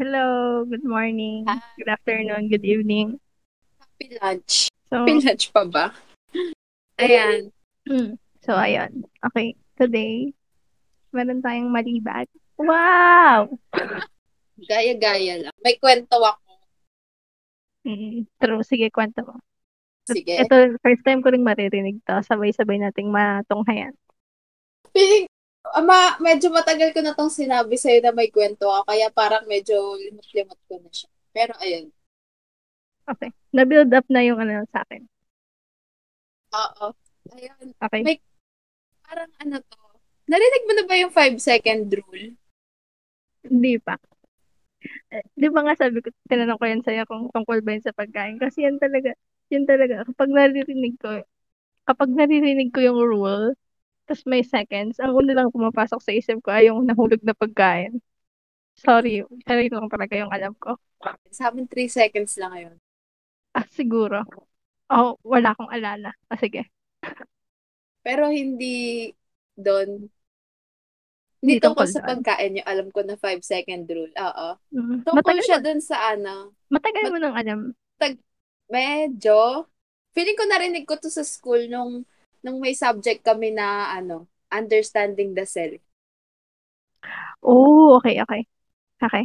Hello, good morning, Hi. good afternoon, good evening. Happy lunch. So, Happy lunch pa ba? Ayan. mm, so ayun. Okay, today, meron tayong malibag. Wow! Gaya-gaya lang. May kwento ako. Mm, true, sige, kwento mo. Sige. Ito, first time ko rin maririnig to. Sabay-sabay nating matunghayan. Feeling, ama, medyo matagal ko na tong sinabi sa'yo na may kwento ako. Kaya parang medyo limot-limot ko na siya. Pero ayun. Okay. Na-build up na yung ano sa akin. Oo. Ayun. Okay. May- Parang ano to. Narinig mo na ba yung 5 second rule? Hindi pa. Eh, di ba nga sabi ko, tinanong ko yan sa'yo kung tungkol ba yun sa pagkain. Kasi yan talaga, yan talaga, kapag naririnig ko, kapag naririnig ko yung rule, tapos may seconds, ang una lang pumapasok sa isip ko ay yung nahulog na pagkain. Sorry, pero yun lang talaga yung alam ko. Sa amin 3 seconds lang ngayon. Ah, siguro. Oh, wala akong alala. Ah, sige. Pero hindi doon. Hindi tungkol sa doon. pagkain yung alam ko na 5 second rule. Oo. Mm. Tungkol Matagal, siya dun sa ano, matagal mo nang alam. medyo, feeling ko narinig ko to sa school nung, nung may subject kami na ano, understanding the self. Oh, okay, okay. Okay.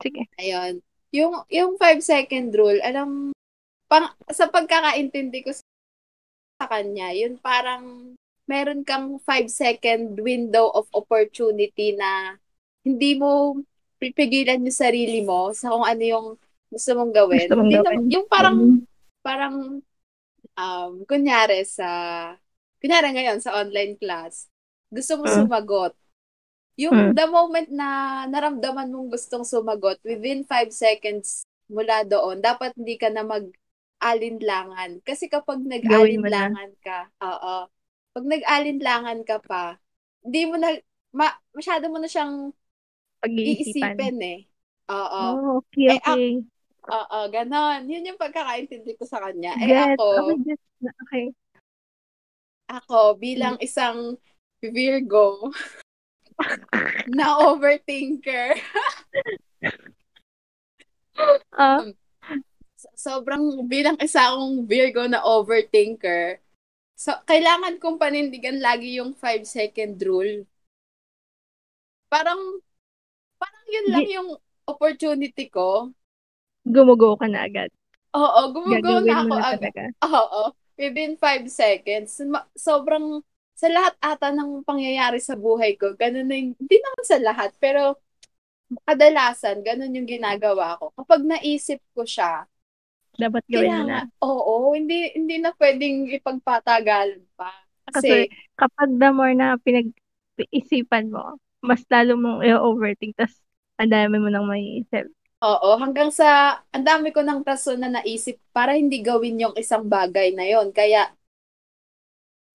Sige. Ayun. Yung, yung 5 second rule, alam, pang, sa pagkakaintindi ko sa kanya, yun parang meron kang 5 second window of opportunity na hindi mo pipigilan yung sarili mo sa kung ano yung gusto mong gawin. Gusto mong Hindi gawin. naman- yung parang parang um kunyari sa kunyari ngayon sa online class, gusto mo Mm. sumagot. Yung Mm. the moment na naramdaman mong gustong sumagot, within 5 seconds mula doon, dapat hindi ka na mag-alinlangan. Kasi kapag nag-alinlangan ka, oo, pag nag-alinlangan ka pa, hindi mo na, ma, masyado mo na siyang Pag-iisipan. iisipin eh. Oo. Oh, okay, Eh, okay. Oo, ganon. Yun yung pagkakaintindi ko sa kanya. Eh Get. ako, Okay, get. Okay. Ako bilang isang Virgo na overthinker, Ah, sobrang bilang isa akong Virgo na overthinker, so, kailangan kong panindigan lagi yung 5 second rule. Parang, parang yun lang yung opportunity ko. gumugo ka na agad. Oo, gumugo Gagawin na ako na agad. Oo, within 5 seconds. Ma- sobrang, sa lahat ata ng pangyayari sa buhay ko, ganun na yung, hindi naman sa lahat, pero kadalasan, ganun yung ginagawa ko. Kapag naisip ko siya, Dapat gawin mo na. kailangan, oo, hindi, hindi na pwedeng ipagpatagalan pa. Kasi Kasi, kapag the more na pinag-isipan mo, mas lalo mong i-overthink, tas ang dami mo nang maiisip. Oo, hanggang sa, ang dami ko ng rason na naisip para hindi gawin yung isang bagay na yon Kaya,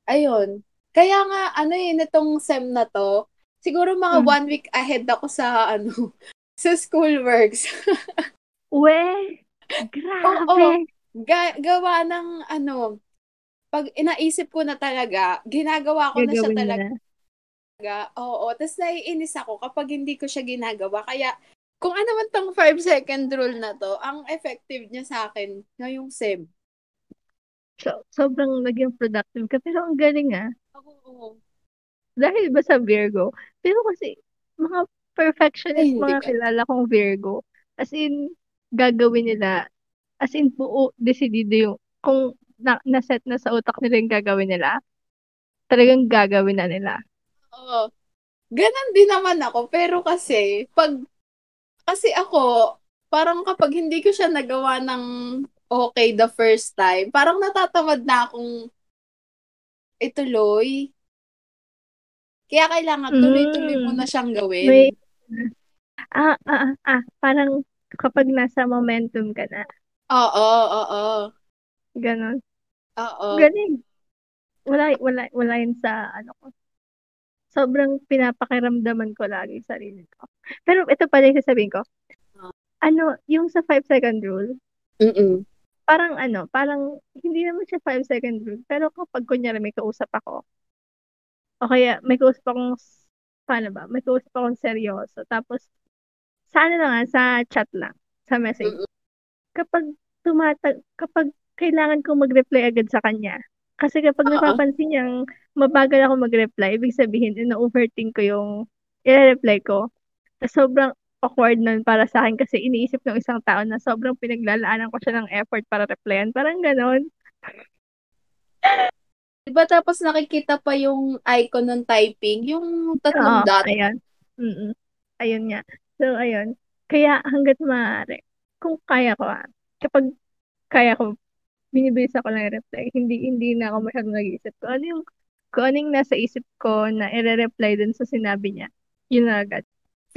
ayun. Kaya nga, ano yun, itong SEM na to, siguro mga Hmm. one week ahead ako sa, ano, sa schoolworks. We, grabe. Ga- gawa ng, ano, pag inaisip ko na talaga, ginagawa ko na siya Gagawin talaga. na. Oo, tapos naiinis ako kapag hindi ko siya ginagawa. Kaya, kung ano man tong 5 second rule na to, ang effective niya sa akin ngayong SEM. So, sobrang naging productive ka. Pero ang galing ah. Oo. Dahil ba sa Virgo? Pero kasi, mga perfectionist, Ay, mga ka- kilala kong Virgo. As in, gagawin nila. As in, buo, decidido yung, kung na, naset na sa utak nila yung gagawin nila, talagang gagawin na nila. Oo. Ganon din naman ako. Pero kasi, pag, kasi ako, parang kapag hindi ko siya nagawa ng okay the first time, parang natatamad na akong ituloy. Kaya kailangan tuloy-tuloy mo na siyang gawin. May, ah, ah, ah, parang kapag nasa momentum ka na, Oo, oo, ganon. oo. Galing. Wala, wala, wala yun sa, ano ko. Sobrang pinapakiramdaman ko lagi sarili ko. Pero ito pala yung sasabihin ko. Ah. Ano, yung sa 5 second rule, Mm-mm. parang ano, parang hindi naman siya 5 second rule. Pero kapag kunyari may kausap ako, o kaya may kausap akong, paano ba, may kausap akong seryoso, tapos sa ano lang, ah, sa chat lang, sa message. Mm-mm. Kapag tumatag, kapag kailangan kong mag-reply agad sa kanya, kasi kapag Oo. napapansin niyang mabagal ako mag-reply, ibig sabihin, ina-overthink ko yung i-reply ko. Tas sobrang awkward nun para sa akin kasi iniisip ng isang tao na sobrang pinaglalaanan ko siya ng effort para replyan. Parang ganon. Diba tapos nakikita pa yung icon ng typing, yung tatlong Oo, dot. ayan. Mm Ayun nga. So, ayun. Kaya hanggat maaari, kung kaya ko, ah, kapag kaya ko, binibilis ako lang i-reply. Hindi, hindi na ako masyadong nag-iisip ko. Ano yung, kung ano yung nasa isip ko na i-reply dun sa sinabi niya, yun na agad.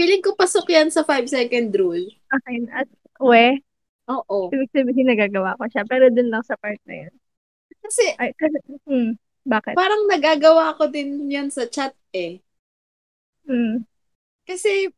Feeling ko pasok yan sa 5 second rule. Okay, at we, Oo. ibig sabihin nagagawa ko siya. Pero dun lang sa part na yun. Kasi Ay, kasi, hmm, bakit? parang nagagawa ko din yan sa chat eh. Hmm, Kasi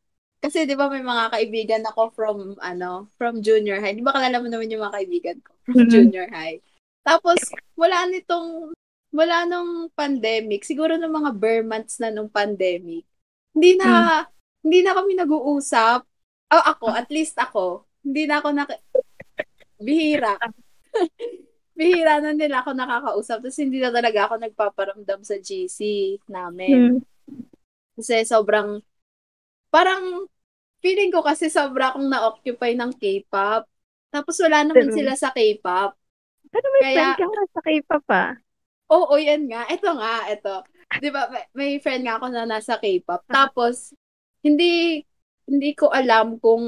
kasi 'di ba may mga kaibigan ako from ano, from junior high. 'Di ba kalala mo naman yung mga kaibigan ko from Mhm. junior high. Tapos wala nitong wala nung pandemic, siguro nung mga bare months na nung pandemic. Hindi na hindi na kami nag-uusap. Oh, ako, at least ako, hindi na ako na bihira. bihira na nila ako nakakausap. Tapos hindi na talaga ako nagpaparamdam sa GC namin. hmm, Kasi sobrang, parang, feeling ko kasi sobra akong na-occupy ng K-pop. Tapos wala naman True. sila sa K-pop. Pero may Kaya- friend ka nga sa K-pop ah. Oo, yan nga. Ito nga, ito. Di ba, may, may friend nga ako na nasa K-pop. Tapos, hindi, hindi ko alam kung,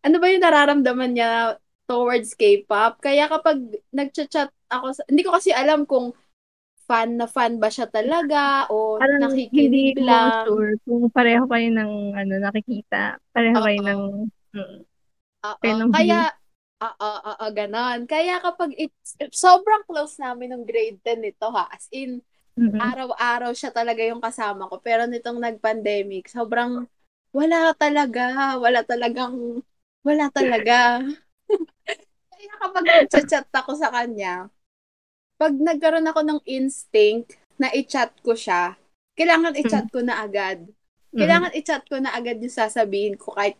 ano ba yung nararamdaman niya towards K-pop. Kaya kapag nagchat-chat ako, sa, hindi ko kasi alam kung fan na fan ba siya talaga o Parang nakikinig hindi lang. sure kung pareho kayo ng ano, nakikita. Pareho Oo. kayo ng... mm, Kaya, oo, oo, ganon. Kaya kapag it's, sobrang close namin ng grade 10 nito ha. As in, mm, araw-araw siya talaga yung kasama ko. Pero nitong nag-pandemic, sobrang wala talaga. Wala talagang, wala talaga. Kaya kapag nag-chat ako sa kanya, pag nagkaroon ako ng instinct na i-chat ko siya, kailangan i-chat ko na agad. Kailangan i-chat ko na agad yung sasabihin ko kahit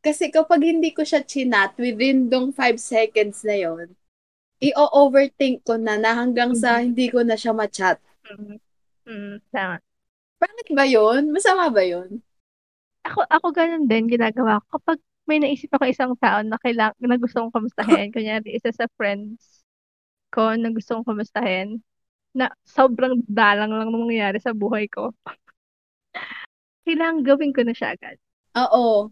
kasi kapag hindi ko siya chinat within dong 5 seconds na yon i-overthink ko na na hanggang sa hindi ko na siya ma-chat. Mm, mm, tama. Bakit ba yon? Masama ba yon? Ako, ako ganun din, ginagawa ko. Kapag may naisip ako isang tao na, kailang, na gusto kong kamustahin, kunyari isa sa friends ko na gusto kong kamustahin, na sobrang dalang lang nangyayari sa buhay ko, kailangan gawin ko na siya agad. Oo.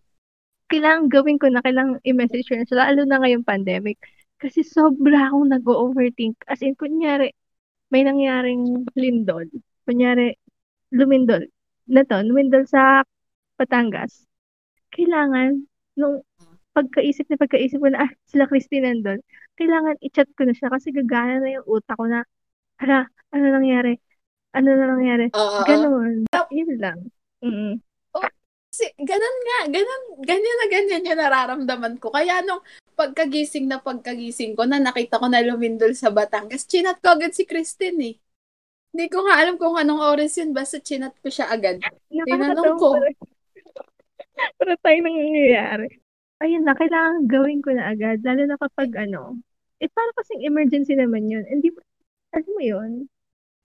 Kailangan gawin ko na, kailangan i-message ko na siya, lalo na ngayong pandemic. Kasi sobra akong nag-overthink. As in, kunyari, may nangyaring lindol. Kunyari, lumindol. Na to, lumindol sa Batangas. Kailangan, nung pagkaisip na pagkaisip ko na, ah, sila Christine nandun. Kailangan i-chat ko na siya kasi gagana na yung utak ko na, hala, ano nangyari? Ano na nangyari? Oo. Ganon. Yun lang. Mm Kasi ganun nga, ganun, ganyan na ganyan yung nararamdaman ko. Kaya nung pagkagising na pagkagising ko na nakita ko na lumindol sa Batangas, chinat ko agad si Christine eh. Hindi ko nga alam kung anong oras yun, basta chinat ko siya agad. Tinanong ko. Para, tayo nangyayari. Ayun na, kailangan gawin ko na agad. Lalo na kapag ano, eh parang kasing emergency naman yun. Hindi, alam mo yun?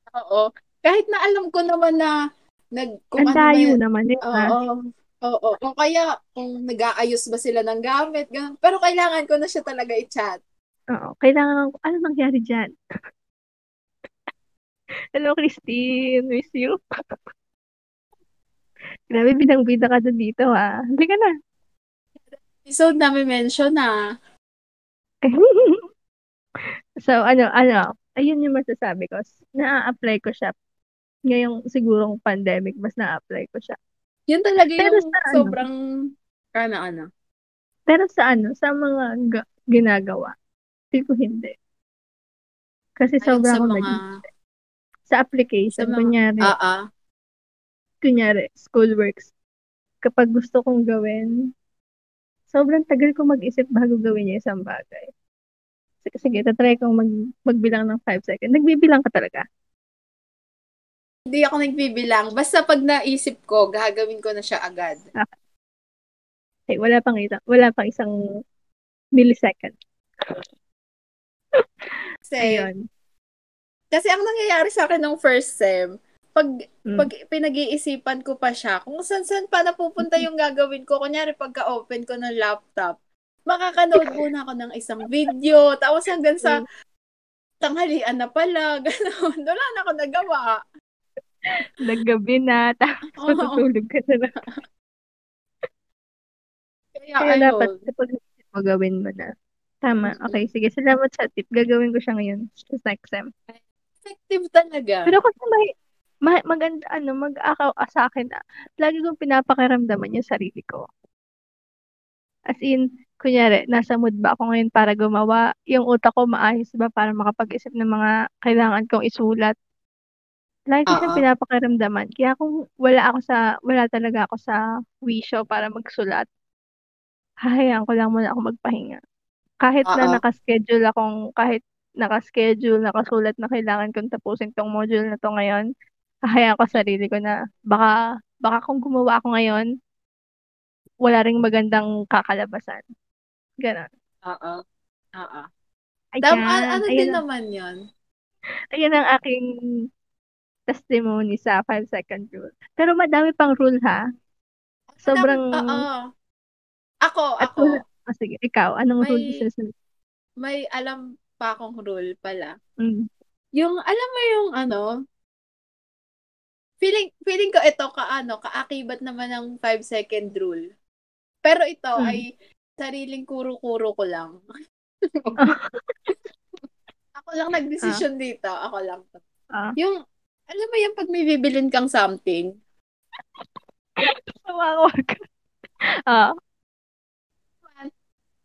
Oo. Kahit na alam ko naman na nag, kung Ang ano layo may- naman, ba? Oo. Oo. O kaya, kung nag-aayos ba sila ng gamit. Ganun. Pero kailangan ko na siya talaga i-chat. Oo, kailangan ko, ano nangyari dyan? Hello, Christine. Miss you. Grabe, binang-bida ka doon dito, ha? Hindi ka na. Episode namin mention na. so, ano, ano, ayun yung masasabi ko. Na-apply ko siya. Ngayong sigurong pandemic, mas na-apply ko siya. Yun talaga Pero yung sa ano? sobrang, ano, ano. Pero sa ano, sa mga ga- ginagawa, hindi ko hindi. Kasi Ayun, sobrang sa mga, nag- sa application, sa mga- kunyari, ah. kunyari, schoolworks, kapag gusto kong gawin, sobrang tagal kong mag-isip bago gawin yung isang bagay. Sige, sige, tatry kong mag, magbilang ng 5 seconds. Nagbibilang ka talaga. Hindi ako nagbibilang. Basta pag naisip ko, gagawin ko na siya agad. Okay, wala pang isa, wala pang isang millisecond. Kasi, Ayun. kasi ang nangyayari sa akin nung first sem, pag Mm. pag pinag-iisipan ko pa siya, kung saan-saan pa napupunta yung gagawin ko, kunyari pagka-open ko ng laptop, makakanood muna ako ng isang video, tapos hanggang sa Mm. tanghalian na pala, gano'n. Wala na ako nagawa. Naggabi na, tapos Oo. matutulog ka na lang. Kaya, Kaya dapat kapag mo, gawin mo na. Tama. Okay, sige. Salamat sa tip. Gagawin ko siya ngayon sa next sem. Effective talaga. Pero kasi may, ma, maganda, ano, mag-akaw ah, sa akin, ah, lagi kong pinapakiramdaman yung sarili ko. As in, kunyari, nasa mood ba ako ngayon para gumawa? Yung utak ko maayos ba para makapag-isip ng mga kailangan kong isulat? Lagi ko siyang pinapakiramdaman. Kaya kung wala ako sa, wala talaga ako sa wisyo para magsulat, hahayaan ko lang muna ako magpahinga. Kahit na Oo. nakaschedule akong, kahit nakaschedule, nakasulat na kailangan kong tapusin tong module na to ngayon, hahayaan ko sarili ko na baka, baka kung gumawa ako ngayon, wala ring magandang kakalabasan. Ganon. Oo. Oo. Ayan, Tama, ano ayan, din ang- naman yun. ayan ang aking testimony sa 5 second rule. Pero madami pang rule ha. Sobrang, Oo. Ako, at ako, wala, ah, sige, ikaw, anong rule May- isinusunod? may alam pa akong rule pala. Mm. Yung, alam mo yung ano, feeling, feeling ko ito ka, ano, kaakibat naman ng 5 second rule. Pero ito Mm. ay sariling kuro-kuro ko lang. ako lang nagdesisyon dito. Ako lang. Ah, Yung, alam mo yung pag may bibilin kang something, kawawa ka. Ah,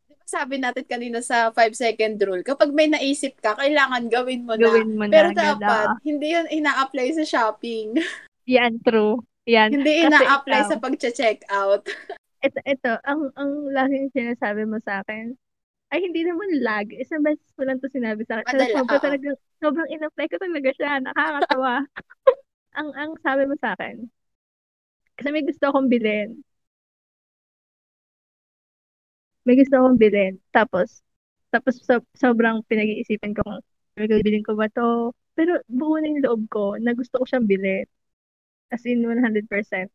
di ba sabi natin kanina sa 5 second rule, kapag may naisip ka, kailangan gawin mo na. gawin mo na Pero agad. dapat, ah. hindi yun ina-apply sa shopping. Yan, true. Yan. hindi ina-apply ikaw- sa pag-check out. Ito, ito, ang, ang laging sinasabi mo sa akin, ay hindi naman lag. Isang beses ko lang to sinabi sa akin. Madala, sobrang talaga, sobrang in-apply ko talaga siya. Nakakatawa. ang, ang sabi mo sa akin, kasi may gusto akong bilhin. May gusto akong bilhin. Tapos, tapos so, sobrang pinag-iisipan ko kung bilhin ko ba to. Pero buo na yung loob ko na gusto ko siyang bilhin. As in 100%.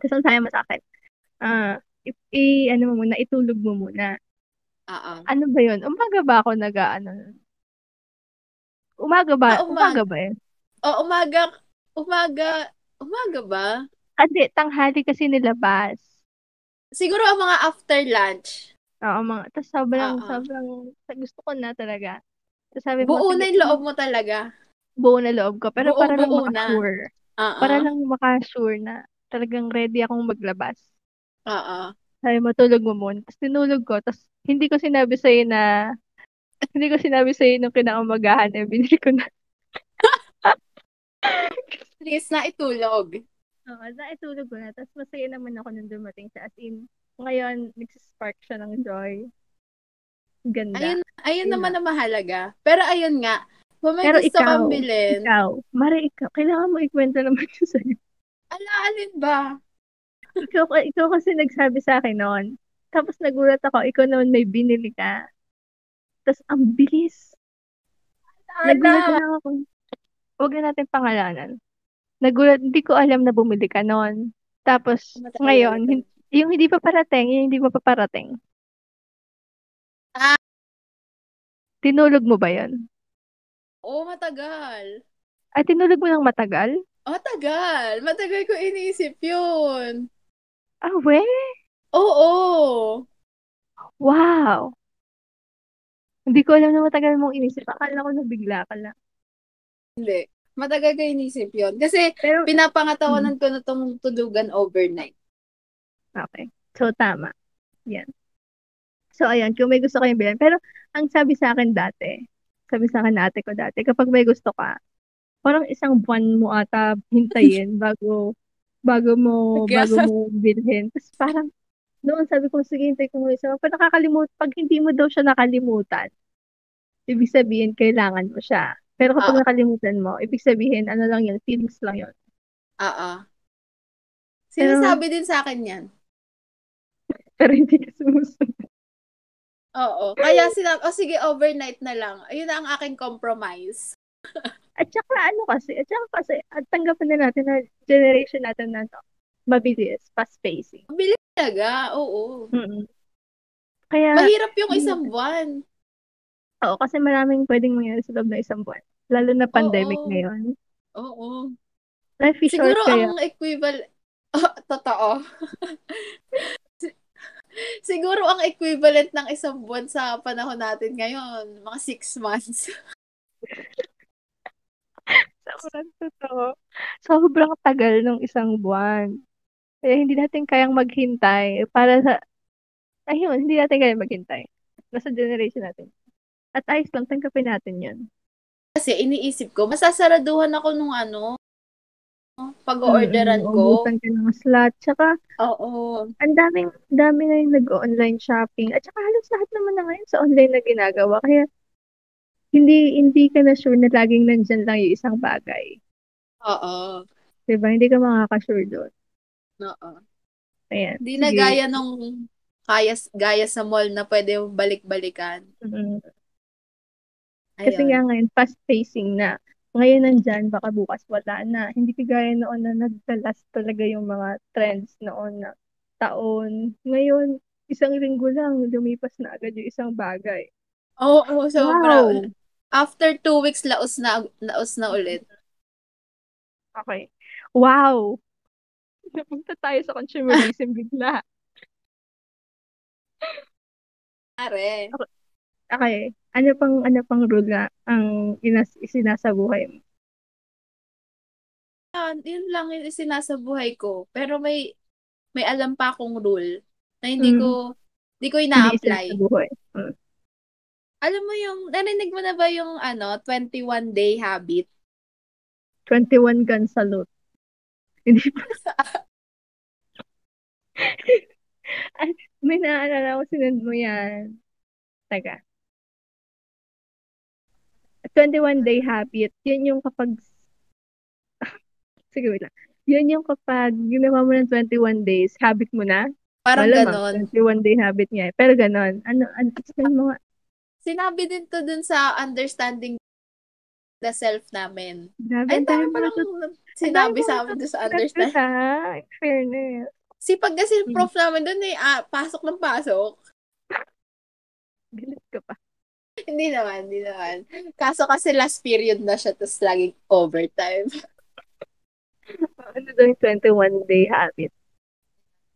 Tapos ang sabi mo sa akin, ah, i, i- ano mo muna, itulog mo muna. Oo. Ano ba yun? Umaga ba ako nag ano? Umaga ba? Ah, umaga umaga. ba yun? O, umaga, umaga, umaga ba? Hindi, tanghali kasi nilabas. Siguro ang mga after lunch. Oo, mga, tapos sobrang, Oo. sobrang, gusto ko na talaga. Tapos sabi mo, Buo sige, na yung loob mo talaga. buo na loob ko. Pero Buo, para lang buo na. makasure. Oo. Para lang makasure na talagang ready akong maglabas. Oo. Sabi mo, tulog mo muna. Tapos tinulog ko. Tapos hindi ko sinabi sa'yo na, hindi ko sinabi sa'yo nung kinakamagahan eh, binili ko na. Please na itulog. Oo, naitulog ko na. Tapos masaya naman ako nung dumating siya. As in, ngayon, nagsispark siya ng joy. Ganda. Ayun, ayun Yun naman ang mahalaga. Pero ayun nga, kung may Pero gusto ikaw, kang bilhin, Ikaw, Mare, ikaw, kailangan mo ikwento naman yun sa'yo. ala, alin ba? Ikaw, ikaw kasi nagsabi sa akin noon. Tapos nagulat ako, ikaw naman may binili ka. Tapos ang bilis. Nagulat Ala, na ako. Huwag na natin pangalanan. Nagulat, hindi ko alam na bumili ka noon. Tapos, Matagal ngayon, hin- yung hindi pa parating, yung hindi pa paparating. Ah. Tinulog mo ba yun? Oo, matagal. Ay, tinulog mo ng matagal? Oh, matagal. Matagal ko iniisip yun. Ah, we? Oo. Wow! Hindi ko alam na matagal mong inisip. Akala ko nabigla ka lang. Hindi. Matagal ko iniisip yun. Kasi Pero, pinapangatawanan ko na tong tulugan overnight. okay. So, tama. Yan. So, ayan. Kung may gusto kayong bilhin. Pero, ang sabi sa akin dati, sabi sa akin ate ko dati, kapag may gusto ka, parang isang buwan mo ata hintayin bago bago mo bago mo bilhin. Tapos parang noon sabi ko sige hintay ko muna isa. Pag nakakalimut, pag hindi mo daw siya nakalimutan, ibig sabihin kailangan mo siya. Pero kapag Oo. nakalimutan mo, ibig sabihin ano lang yun, feelings lang yun. Oo. Sinasabi din sa akin yan. pero hindi ka sumusunod. Oo. Kaya sila, oh sige, overnight na lang. Ayun na ang aking compromise. At saka ano kasi, at saka kasi, at tanggapin na natin na generation natin na to, mabilis, fast pacing. Mabilis talaga, oo. Mm-mm. Kaya, Mahirap yung isang buwan. oo, kasi maraming pwedeng mangyari sa loob ng isang buwan. Lalo na pandemic Oo. ngayon. Oo. Life is short Siguro kaya. ang equivalent, oh, totoo. Siguro ang equivalent ng isang buwan sa panahon natin ngayon, mga six months. Sobrang totoo. Sobrang tagal ng isang buwan. Kaya hindi natin kayang maghintay para sa, ayun, hindi natin kayang maghintay. Nasa generation natin. At ayos lang, tanggapin natin yun. Kasi iniisip ko, masasaraduhan ako nung ano, pag-orderan Mm-mm, ko. Ubusan ka ng slot. Tsaka, Oo. ang daming, dami ngayon nag-online shopping. At saka halos lahat naman na ngayon sa online na ginagawa. Kaya, hindi hindi ka na sure na laging nandyan lang yung isang bagay. Oo. Diba? Hindi ka makaka-sure doon. Oo. Ayan. Hindi na gaya nung kaya, gaya sa mall na pwede balik-balikan. Mm. Kasi nga ngayon, fast pacing na. Ngayon nandyan, baka bukas wala na. Hindi kagaya noon na nagdalas talaga yung mga trends noon na taon. Ngayon, isang linggo lang, lumipas na agad yung isang bagay. Oo, oh, sobra. Wow! After two weeks, laos na, laos na ulit. Okay. Wow! Napunta tayo sa consumerism bigla. Pare. Okay. Ano pang ano pang rule na ang inas isinasabuhay mo? Yan, yun lang yung sinasabuhay ko. Pero may may alam pa akong rule na hindi Mm. ko hindi ko Hindi ina-apply. Mm. Alam mo yung, narinig mo na ba yung ano, 21 day habit? 21 gun salute. Hindi pa. Ay, may naaalala ko, sinend mo yan. Taga. 21 day habit, yun yung kapag, sige wait lang. Yun yung kapag ginawa mo ng 21 days, habit mo na. Parang Malamang, ganon. 21 day habit nga eh. Pero ganon. Ano, ano, explain mo nga. Sinabi din to dun sa understanding the self namin. Grabe, Ay, dami palang mga sinabi sa amin dun sa understand. ha? Fairness. Sipag kasi Hmm. prof namin dun eh, ah, pasok ng pasok. Galit ka pa. Hindi naman, hindi naman. Kaso kasi last period na siya, tapos laging overtime. Ano daw yung 21 day habit?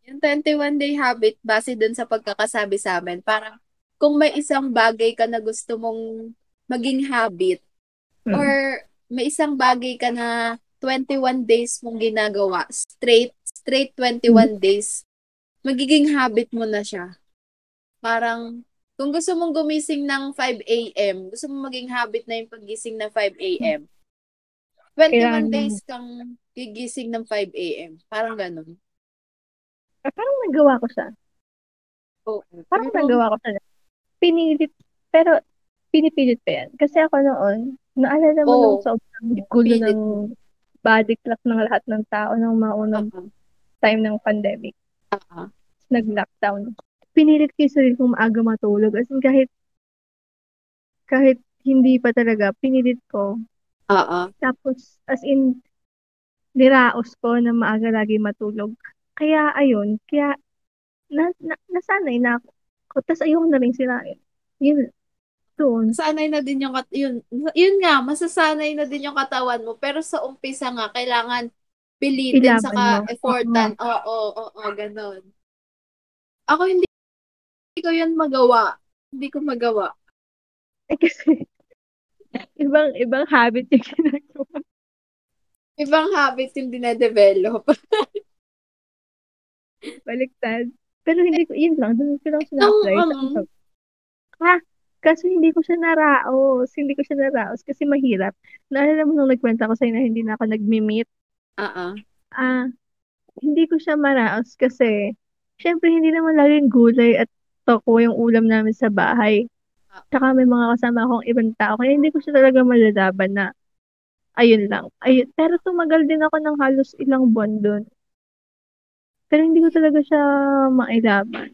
Yung 21 day habit, base dun sa pagkakasabi sa amin, parang kung may isang bagay ka na gusto mong maging habit, Mm. or may isang bagay ka na 21 days mong ginagawa, straight, straight 21 days, magiging habit mo na siya. Parang, kung gusto mong gumising ng 5 a.m., gusto mong maging habit na yung paggising ng 5 a.m., 21 Kailangan- days kang gigising ng 5 a.m. Parang ganun. Ah, parang nagawa ko siya. Oo. Parang Pero- nagawa ko siya. Pinilit, pero pinipilit pa yan. Kasi ako noon, naalala mo Oo. nung sobrang gulo Pilit. ng body clock ng lahat ng tao nung mga unang Oo. time ng pandemic. Oo. Nag-lockdown. Pinilit ko yung sarili kong maaga matulog. As in, kahit, kahit hindi pa talaga, pinilit ko. Oo. Tapos, as in, niraos ko na maaga lagi matulog. Kaya, ayun, kaya, na, na, nasanay na ako. Tapos, ayoko na rin sirain. Yun, doon. Sanay na din yung kat- yun, yun nga, masasanay na din yung katawan mo. Pero sa umpisa nga, kailangan pilitin Ilaban saka mo. effortan. Oo, oo, oo, ganon. Ako hindi, hindi ko yun magawa. Hindi ko magawa. Eh, kasi, ibang, ibang habit yung ginagawa. Ibang habit yung dinedevelop. Baliktad. Pero hindi ko, yun lang, doon ko lang sina-apply. um, Ah, kasi hindi ko siya naraos. Hindi ko siya naraos kasi mahirap. Naalala mo nung nagkwenta ko sa'yo na hindi na ako nag-meet. Oo. Ah, hindi ko siya maraos kasi syempre hindi naman laging gulay at toko yung ulam namin sa bahay. Tsaka may mga kasama akong ibang tao. Kaya hindi ko siya talaga malalaban na ayun lang. Ayun. Pero tumagal din ako ng halos ilang buwan doon. Pero hindi ko talaga siya mailaban.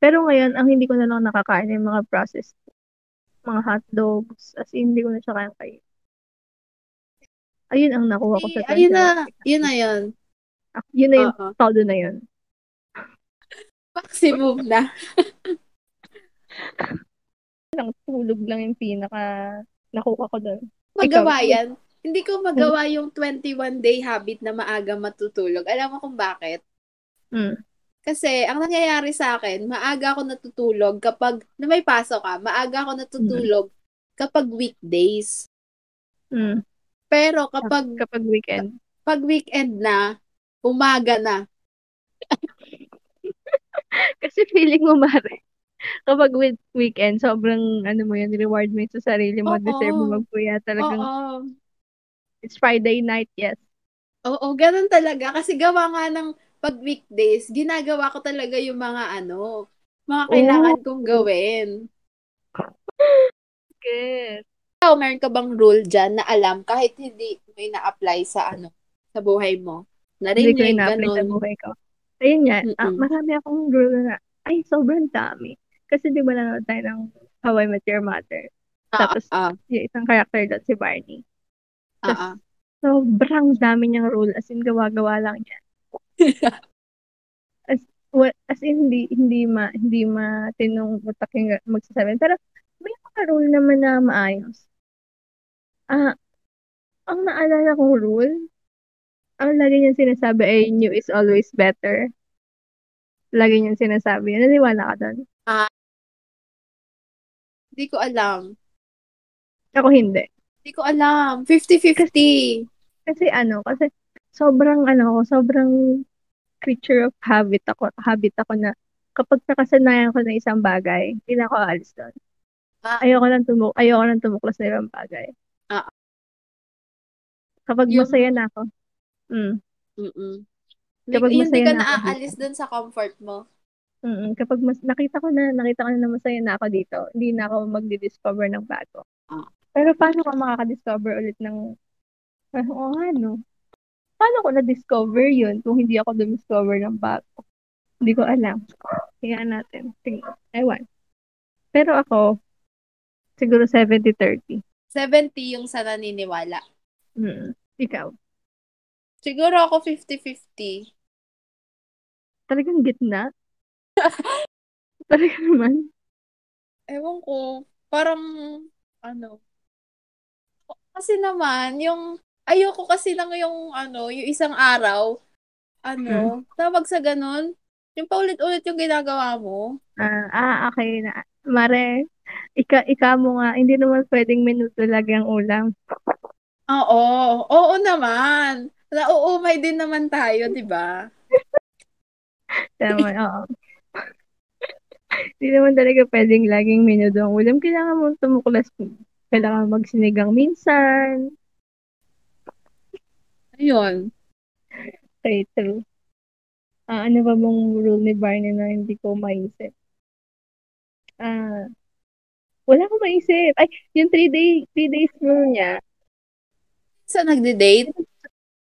Pero ngayon, ang hindi ko na lang nakakain yung mga processed, mga hotdogs, as in, hindi ko na siya kayang kain. Ayun ang nakuha ko sa Eh, ayun 21 na, yun na yun. Ah, Yun na yung Oo. todo na yun. Maximum na. Lang, tulog lang yung pinaka nakuha ko doon. Magawa Ikaw? yan. Hindi ko magawa yung 21-day habit na maaga matutulog. Alam mo kung bakit? Mm. Kasi, ang nangyayari sa akin, maaga ako natutulog kapag, na may pasok ka, maaga ako natutulog kapag weekdays. Mm. Pero kapag, Kapag weekend. pag weekend na, umaga na. Kasi feeling mo, Mare, kapag with weekend, sobrang, ano mo yun, reward mo yun sa sarili mo, Oo. deserve mo magpuya. Talagang, Oo. it's Friday night, yes. Oo, ganun talaga. Kasi gawa nga ng pag weekdays, ginagawa ko talaga yung mga ano, mga kailangan kong gawin. Good. Ikaw, meron ka bang rule dyan na alam kahit hindi mo ina-apply sa ano, sa buhay mo? Hindi ko Narinig, ina-apply sa ganun. buhay ko. Ayun nga, ah, Mm-mm. marami akong rule na, ay, sobrang dami. Kasi di ba nanonood tayo ng How I Met Your Mother? Ah, Tapos, ah, yung isang character doon, si Barney. ah, ah. Sobrang dami niyang rule, as in, gawa-gawa lang niya. As, well, as in, hindi, hindi ma, hindi matinong utak yung magsasabi. Pero, may mga rule naman na maayos. Ah, ang naalala kong rule, ang lagi niyang sinasabi ay new is always better. Lagi niyang sinasabi. Naniwala ka doon? Hindi ko alam. Ako hindi. Hindi ko alam. 50-50. Kasi ano, kasi sobrang ano ako, sobrang creature of habit ako, habit ako na kapag nakasanayan ko na isang bagay, hindi na ako aalis doon. Ah. Ayoko lang tumuk ayoko lang tumuklas sa ibang bagay. Ah. Kapag Yung- masaya na ako. Mm. Mm-mm. Kapag Hindi, hindi masaya ka na ako naaalis dun sa comfort mo. Mm, kapag mas nakita ko na nakita ko na, na masaya na ako dito, hindi na ako magdi-discover ng bago. Ah. Pero paano ka makaka-discover ulit ng ah, oo nga no. Paano ko na-discover yun kung hindi ako discover ng bago? Hindi ko alam. Tingnan natin. Tingnan. Ewan. Pero ako, siguro 70-30. 70 yung sa naniniwala. Mm. Ikaw. Siguro ako 50-50. Talagang gitna? Talaga naman. Ewan ko. Parang, ano. Kasi naman, yung, ayoko kasi lang yung, ano, yung isang araw, ano, tawag sa ganun, yung paulit-ulit yung ginagawa mo. Ah, ah, okay na. Mare, ika, ika mo nga, hindi naman pwedeng minuto lagi ang ulam. Oo, oo naman. Nauumay din naman tayo, di ba? Tama, oo. Hindi naman talaga pwedeng laging minuto ang ulam. Kailangan mo tumuklas. Kailangan magsinigang minsan. Ayun. Okay, true. Ah, ano ba bang rule ni Barney na hindi ko maisip? Ah, wala akong maisip. Ay, yung three day, three days rule niya. Sa nagde-date?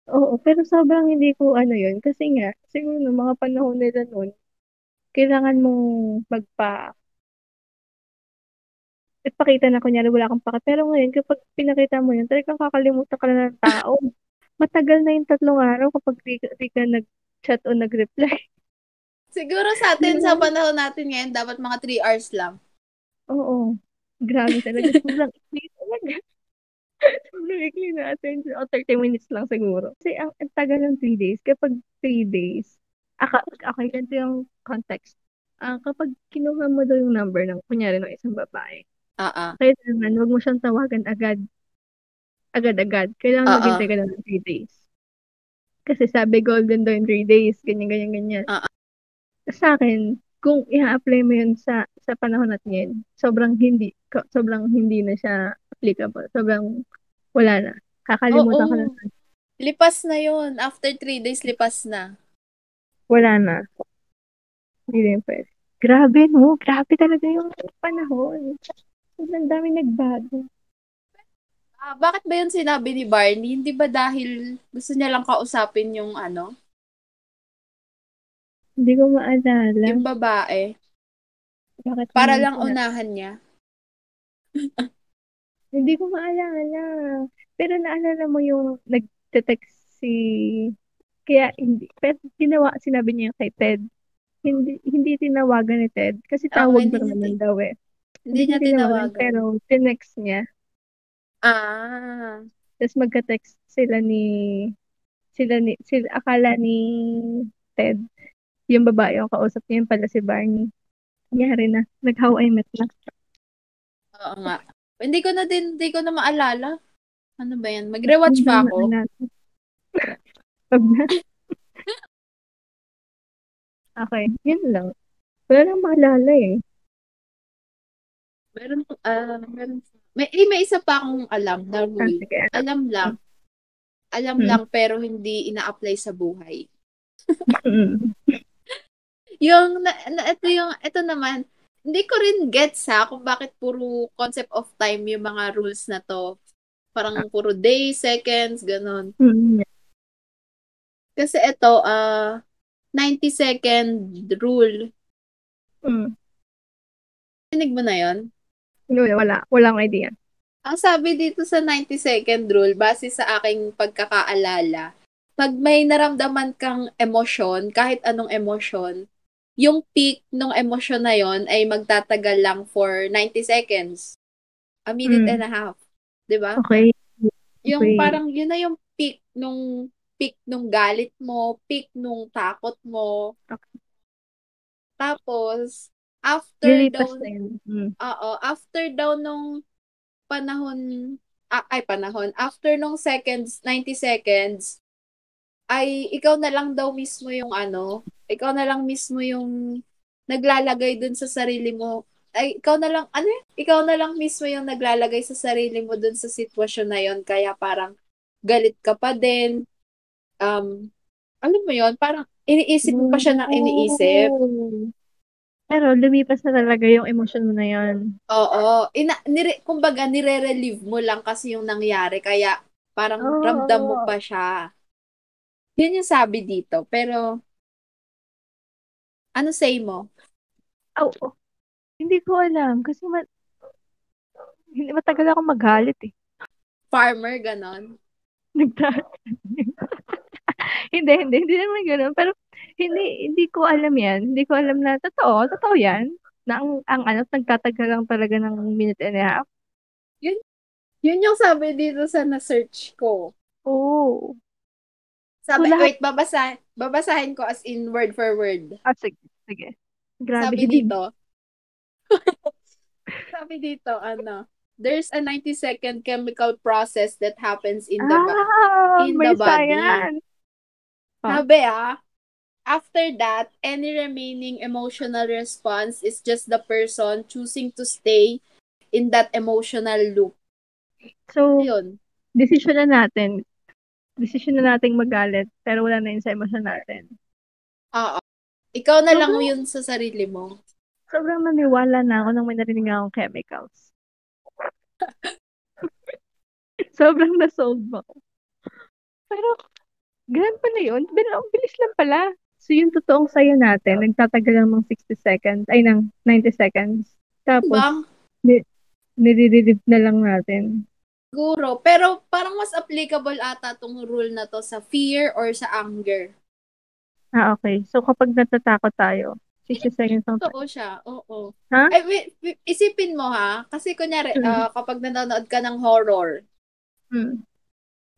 Oo, pero sobrang hindi ko ano yun. Kasi nga, siguro no, mga panahon nila noon, kailangan mong magpa ipakita na kunyari wala kang pake. Pero ngayon, kapag pinakita mo yun, talagang kakalimutan ka na ng tao. Matagal na yung tatlong araw kapag di, ka- di ka nag-chat o nag-reply. Siguro sa atin, sa panahon natin ngayon, dapat mga 3 hours lang. Oo. Grabe talaga. Sobrang ikli talaga. Sobrang ikli na attention. O, 30 minutes lang siguro. Kasi ang, ang tagal ng 3 days. Kapag 3 days, aka, okay, ganito yung context. Ah, kapag kinuha mo daw yung number ng, kunyari, ng isang babae, Ah, ah. kailangan, wag mo siyang tawagan agad. Agad-agad. Kailangan Oo. maghintay ka lang ng 3 days. Kasi sabi golden daw in 3 days. Ganyan, ganyan, ganyan. Oo. Sa akin, kung i-apply mo yun sa sa panahon natin ngayon, sobrang hindi, sobrang hindi na siya applicable. Sobrang wala na. Kakalimutan Oo. ka na. Lipas na yun. After 3 days, lipas na. Wala na. Hindi rin pwede. Grabe, no? Grabe talaga yung panahon. Sobrang dami nagbago. Ah, bakit ba yun sinabi ni Barney? Hindi ba dahil gusto niya lang kausapin yung ano, Hindi ko maalala. yung babae? Bakit Para lang sila- unahan niya. Hindi ko maalala. Pero naalala mo yung nagte-text si... Kaya hindi... Pero ginawa, sinabi niya kay Ted. Hindi hindi tinawagan ni Ted. Kasi tawag hindi niya naman daw eh. Hindi niya tinawagan. Pero tinext niya. Ah. Tapos magka-text sila ni... Sila ni... Sila, akala ni Ted. Yung babae yung kausap niya yung pala si Barney. Nangyari na. Nag-how I met na. Oo nga. Hindi ko na din, hindi ko na maalala. Ano ba yan? Mag-rewatch pa ako. Pag na. okay, yun lang. Wala nang maalala eh. Meron, ah, meron. May, eh, may isa pa akong alam Ah, na rule. sige. Alam lang. Alam Hmm. lang pero hindi ina-apply sa buhay. Yung, na, na, ito yung, ito naman, hindi ko rin gets ha kung bakit puro concept of time yung mga rules na to. Parang puro days, seconds, ganun. Mm. Kasi ito, ah, 90 second rule. Mm. Tinig mo na yon Wala, wala. Walang idea. Ang sabi dito sa 90 second rule, base sa aking pagkakaalala, pag may naramdaman kang emosyon, kahit anong emosyon, yung peak ng emosyon na yon ay magtatagal lang for 90 seconds. A minute Mm. and a half. ba? Okay. Yung Okay. parang yun na yung peak nung peak nung galit mo, peak nung takot mo. Okay. Tapos after Lilipas daw. Mm. Oo, after daw nung panahon, ah, ay panahon, after nung seconds, 90 seconds, ay ikaw na lang daw mismo yung ano, ikaw na lang mismo yung naglalagay dun sa sarili mo. Ay, ikaw na lang, ano? Ikaw na lang mismo yung naglalagay sa sarili mo dun sa sitwasyon na yon Kaya parang galit ka pa din. Um, alam mo yon parang iniisip mo pa siya ng iniisip. Oh. Pero lumipas na talaga yung emosyon mo na yun. Oo. Ina, nire, kumbaga, nire-relieve mo lang kasi yung nangyari. Kaya, parang Oo. ramdam mo pa siya. Yun yung sabi dito. Pero, ano say mo? Oh, oh. Hindi ko alam. Kasi ma- hindi matagal ako magalit eh. Farmer, ganon. Nagta- hindi, hindi. Hindi naman ganun. Pero hindi, hindi ko alam yan. Hindi ko alam na totoo. Totoo yan. Na ang, ang ano, nagtatagal lang talaga ng minute and a half. Yun yung sabi dito sa na-search ko. Oo. Sabi, So, lahat- wait, babasahin, babasahin ko as in word for word. Ah, sige. Sige. Grabe. Sabi dito, sabi dito, ano, there's a 90 second chemical process that happens in the ba- ah, in the body. science. Ah. Sabi ah, after that, any remaining emotional response is just the person choosing to stay in that emotional loop. So, Yun. decision na natin. Decision na nating magalit, pero wala na yun sa emosyon natin. Oo. Ikaw na lang Mhm. yun sa sarili mo. Sobrang naniwala na ako nang may narinig akong chemicals. Sobrang na-solve ako. Pero, ganun pala yun. Pero, ang bilis lang pala. So, yung totoong saya natin, nagtatagal lang ng 60 seconds, ay, ng 90 seconds. Tapos, Diba? nire-relieve na lang natin. Siguro. Pero parang mas applicable ata tong rule na to sa fear or sa anger. Ah, okay. So, kapag natatakot tayo, 60 seconds lang. Totoo siya. Oo. Ha? Ay, wait, wait, isipin mo ha. Kasi kunyari, Hmm. ah, kapag nanonood ka ng horror, Hmm.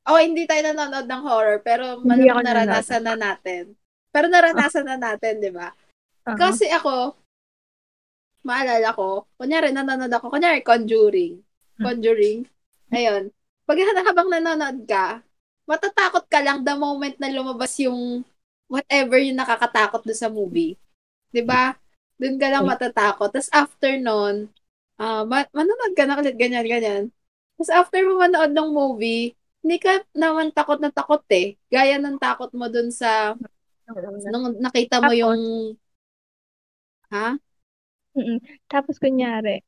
Oh, hindi tayo nanonood ng horror, pero malamang naranasan na natin. Pero naranasan na natin, di ba? Oo. Kasi ako, maalala ko, kunyari nanonood ako, kunyari Conjuring. Hmm. Conjuring. Ayun. Pag habang nanonood ka, matatakot ka lang the moment na lumabas yung whatever yung nakakatakot do sa movie. 'Di ba? Doon ka lang Okay. matatakot. Tapos after nun, ah ma- manonood ka na ulit, ganyan, ganyan. Tapos after mo manood ng movie, hindi ka naman takot na takot eh. Gaya ng takot mo dun sa, nung nakita mo Tapos? yung, ha? Mm-mm. Tapos, kunyari,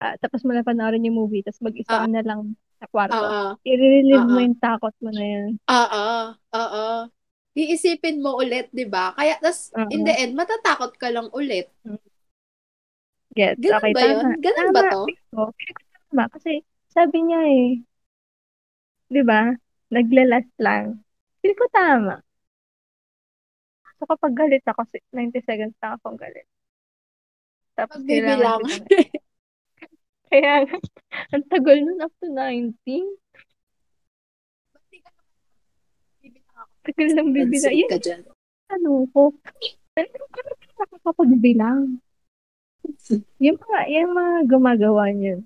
ah, tapos mo na panoorin yung movie, tapos mag-isa Ah. na lang sa kwarto. Oo. I-relieve mo Oo. yung takot mo na yan. Oo. Oo. Iisipin mo ulit, di ba? Kaya, tas, Oo. in the end, matatakot ka lang ulit. Gets? Ganun okay, ba tama. yun? Ganun tama. ba to? Tama. Kasi sabi niya eh, di ba, naglalast lang. Feel ko tama. So kapag galit ako, 90 seconds lang akong galit. Tapos na. Kaya ang tagal nun up to 90. Tagal ng bibila. Yan, ka dyan. ano ko. Ka nakakapagbilang? Yung mga, yung mga gumagawa niyo.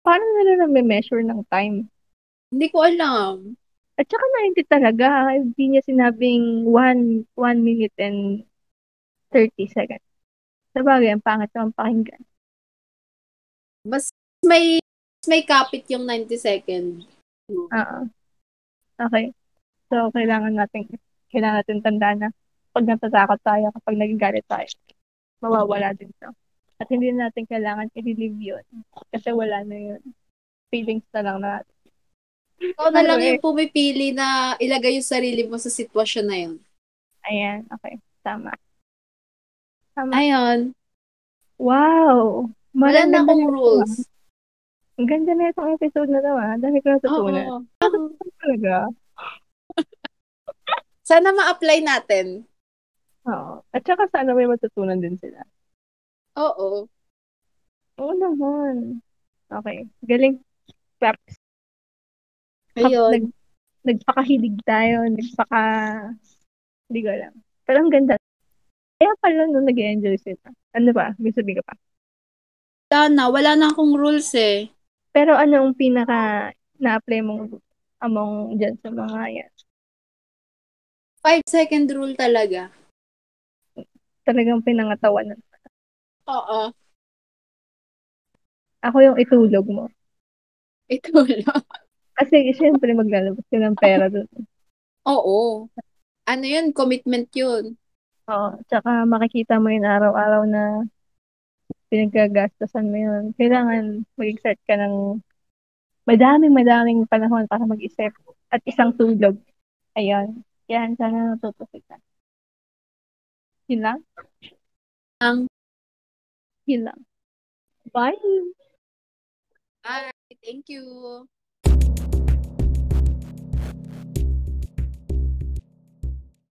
Paano nila na-measure ng time? Hindi ko alam. At saka 90 talaga. Hindi niya sinabing 1, 1 minute and 30 seconds. Sabagay, ang pangit naman pakinggan. Mas may mas may kapit yung 90 second. Oo. Okay. So, kailangan natin, kailangan natin tandaan na pag natatakot tayo, kapag nagagalit tayo, mawawala din to. At hindi natin kailangan i-relieve yun. Kasi wala na yun. Feelings na lang natin. Ikaw na lang yung pumipili na ilagay yung sarili mo sa sitwasyon na yun. Ayan. Okay. Tama. Tama. Ayun. Wow! Wala na akong rules. ah. Ang ganda na itong episode na to, ah. Dami ko natutunan. Oo. Natutunan talaga. Sana ma-apply natin. Oo. At saka sana may matutunan din sila. Oo. Oo naman. Okay. Galing. Claps. Ayun. Nag, nagpakahilig tayo. Nagpaka... Hindi ko alam. Pero ang ganda. Kaya pala nung nag-enjoy sila. Ano ba? May sabi ka pa. Wala na. Wala na akong rules eh. Pero ano ang pinaka na-apply mong among dyan sa mga yan? Five second rule talaga. Talagang pinangatawan. Oo. Ako yung itulog mo. Ito lang. Kasi siyempre maglalabas ka ng pera doon. Oo. Ano yun? Commitment yun. Oo. Tsaka makikita mo yun araw-araw na pinagkagastasan mo yun. Kailangan mag-exert ka ng madaming madaming panahon para mag-isip at isang tulog. Ayun. Yan, sana natuto kita. Yun lang? Ang- Yun lang. Bye! Bye. Thank you.